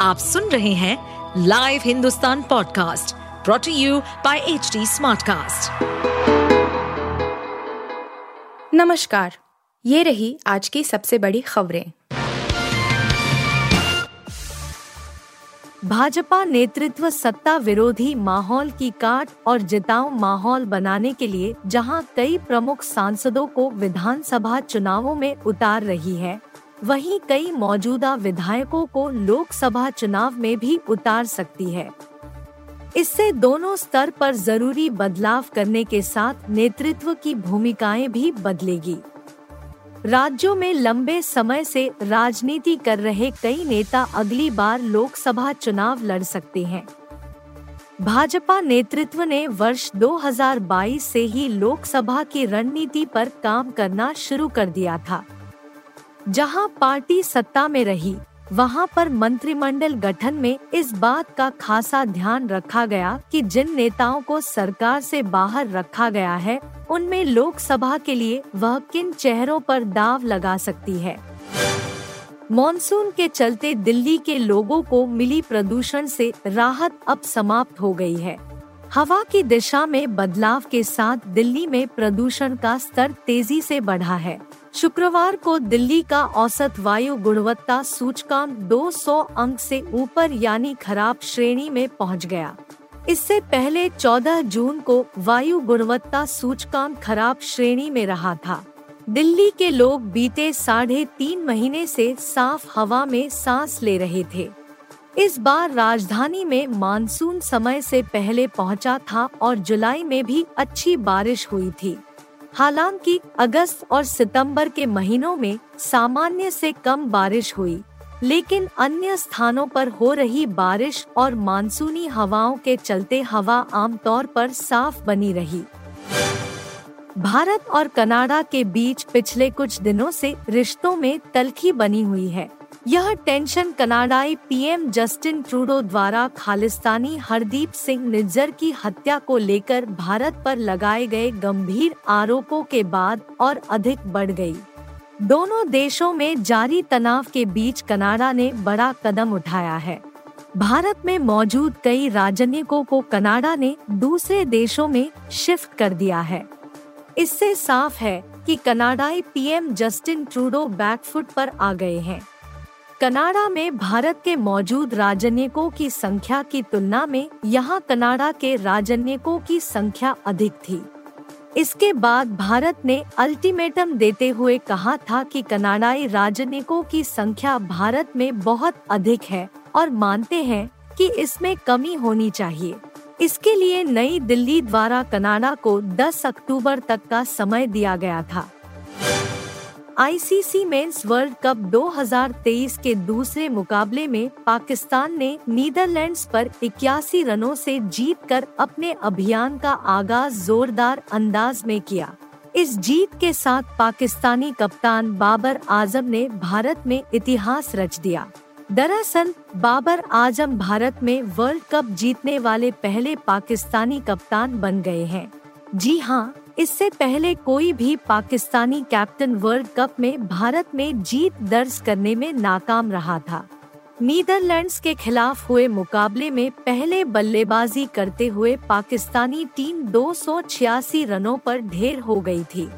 आप सुन रहे हैं live Hindustan podcast brought to you by H Smartcast. नमस्कार, ये रही आज की सबसे बड़ी खबरें भाजपा नेतृत्व सत्ता विरोधी माहौल की काट और जिताऊ माहौल बनाने के लिए जहाँ कई प्रमुख सांसदों को विधानसभा चुनावों में उतार रही है वहीं कई मौजूदा विधायकों को लोकसभा चुनाव में भी उतार सकती है। इससे दोनों स्तर पर ज़रूरी बदलाव करने के साथ नेतृत्व की भूमिकाएँ भी बदलेगी। राज्यों में लंबे समय से राजनीति कर रहे कई नेता अगली बार लोकसभा चुनाव लड़ सकते हैं। भाजपा नेतृत्व ने वर्ष 2022 से ही लोकसभा की रणनीति पर काम करना शुरू कर दिया था। जहाँ पार्टी सत्ता में रही, वहाँ पर मंत्रिमंडल गठन में इस बात का खासा ध्यान रखा गया कि जिन नेताओं को सरकार से बाहर रखा गया है, उनमें लोकसभा के लिए वह किन चेहरों पर दाव लगा सकती है। मॉनसून के चलते दिल्ली के लोगों को मिली प्रदूषण से राहत अब समाप्त हो गई है। हवा की दिशा में बदलाव के साथ दिल्ली में प्रदूषण का स्तर तेज़ी से बढ़ा है। शुक्रवार को दिल्ली का औसत वायु गुणवत्ता सूचकांक 200 अंक से ऊपर यानी खराब श्रेणी में पहुँच गया। इससे पहले 14 जून को वायु गुणवत्ता सूचकांक खराब श्रेणी में रहा था। दिल्ली के लोग बीते साढ़े तीन महीने से साफ़ हवा में सांस ले रहे थे। इस बार राजधानी में मानसून समय से पहले पहुँचा था और जुलाई में भी अच्छी बारिश हुई थी। हालाँकि अगस्त और सितंबर के महीनों में सामान्य से कम बारिश हुई, लेकिन अन्य स्थानों पर हो रही बारिश और मानसूनी हवाओं के चलते हवा आमतौर पर साफ़ बनी रही। भारत और कनाडा के बीच पिछले कुछ दिनों से रिश्तों में तलखी बनी हुई है। यह टेंशन कनाडाई पीएम जस्टिन ट्रूडो द्वारा खालिस्तानी हरदीप सिंह निज्जर की हत्या को लेकर भारत पर लगाए गए गंभीर आरोपों के बाद और अधिक बढ़ गई। दोनों देशों में जारी तनाव के बीच कनाडा ने बड़ा कदम उठाया है। भारत में मौजूद कई राजनयिकों को कनाडा ने दूसरे देशों में शिफ्ट कर दिया है। इससे साफ़ है कि कनाडाई पीएम जस्टिन ट्रूडो बैकफुट पर आ गए हैं। कनाडा में भारत के मौजूद राजनयिकों की संख्या की तुलना में यहाँ कनाडा के राजनयिकों की संख्या अधिक थी। इसके बाद भारत ने अल्टीमेटम देते हुए कहा था कि कनाडाई राजनयिकों की संख्या भारत में बहुत अधिक है और मानते हैं कि इसमें कमी होनी चाहिए। इसके लिए नई दिल्ली द्वारा कनाडा को 10 अक्टूबर तक का समय दिया गया था। आईसीसी मेंस वर्ल्ड कप 2023 के दूसरे मुकाबले में पाकिस्तान ने नीदरलैंड्स पर इक्यासी रनों से जीतकर अपने अभियान का आगाज़ जोरदार अंदाज में किया। इस जीत के साथ पाकिस्तानी कप्तान बाबर आज़म ने भारत में इतिहास रच दिया। दरअसल, बाबर आज़म भारत में वर्ल्ड कप जीतने वाले पहले पाकिस्तानी कप्तान बन गए हैं। जी हाँ इससे पहले कोई भी पाकिस्तानी कैप्टन वर्ल्ड कप में भारत में जीत दर्ज करने में नाकाम रहा था। नीदरलैंड्स के खिलाफ हुए मुकाबले में पहले बल्लेबाजी करते हुए पाकिस्तानी टीम दो सौ छियासी रनों पर ढेर हो गई थी।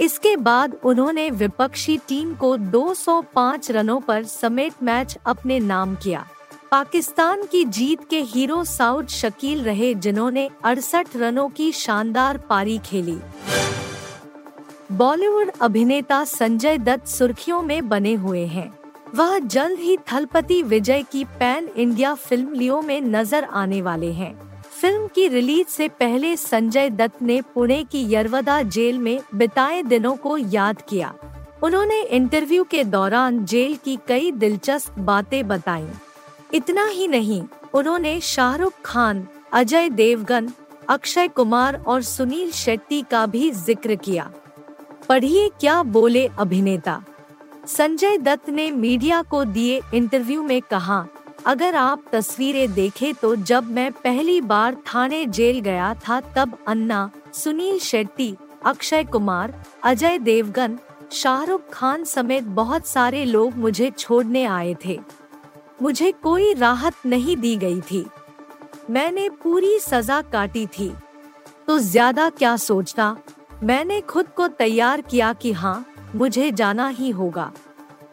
इसके बाद उन्होंने विपक्षी टीम को 205 रनों पर समेत मैच अपने नाम किया। पाकिस्तान की जीत के हीरो साउथ शकील रहे, जिन्होंने अड़सठ रनों की शानदार पारी खेली। बॉलीवुड अभिनेता संजय दत्त सुर्खियों में बने हुए हैं। वह जल्द ही थलपति विजय की पैन इंडिया फ़िल्म लियो में नज़र आने वाले हैं। फ़िल्म की रिलीज़ से पहले संजय दत्त ने पुणे की यरवदा जेल में बिताए दिनों को याद किया। उन्होंने इंटरव्यू के दौरान जेल की कई दिलचस्प बातें बताईं। इतना ही नहीं, उन्होंने शाहरुख खान, अजय देवगन, अक्षय कुमार और सुनील शेट्टी का भी ज़िक्र किया। पढ़िए क्या बोले अभिनेता। संजय दत्त ने मीडिया को दिए इंटरव्यू में कहा, अगर आप तस्वीरें देखें तो जब मैं पहली बार थाने जेल गया था तब अन्ना, सुनील शेट्टी, अक्षय कुमार, अजय देवगन, शाहरुख खान समेत बहुत सारे लोग मुझे छोड़ने आए थे। मुझे कोई राहत नहीं दी गई थी। मैंने पूरी सजा काटी थी। तो ज़्यादा क्या सोचता? मैंने खुद को तैयार किया कि हाँ मुझे जाना ही होगा।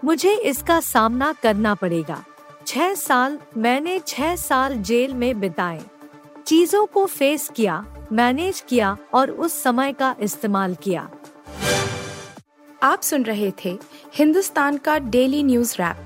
मुझे इसका सामना करना पड़ेगा। छह साल, मैंने छह साल जेल में बिताए। चीज़ों को फेस किया, मैनेज किया और उस समय का इस्तेमाल किया। आप सुन रहे थे हिंदुस्तान का डेली न्यूज़ रैप।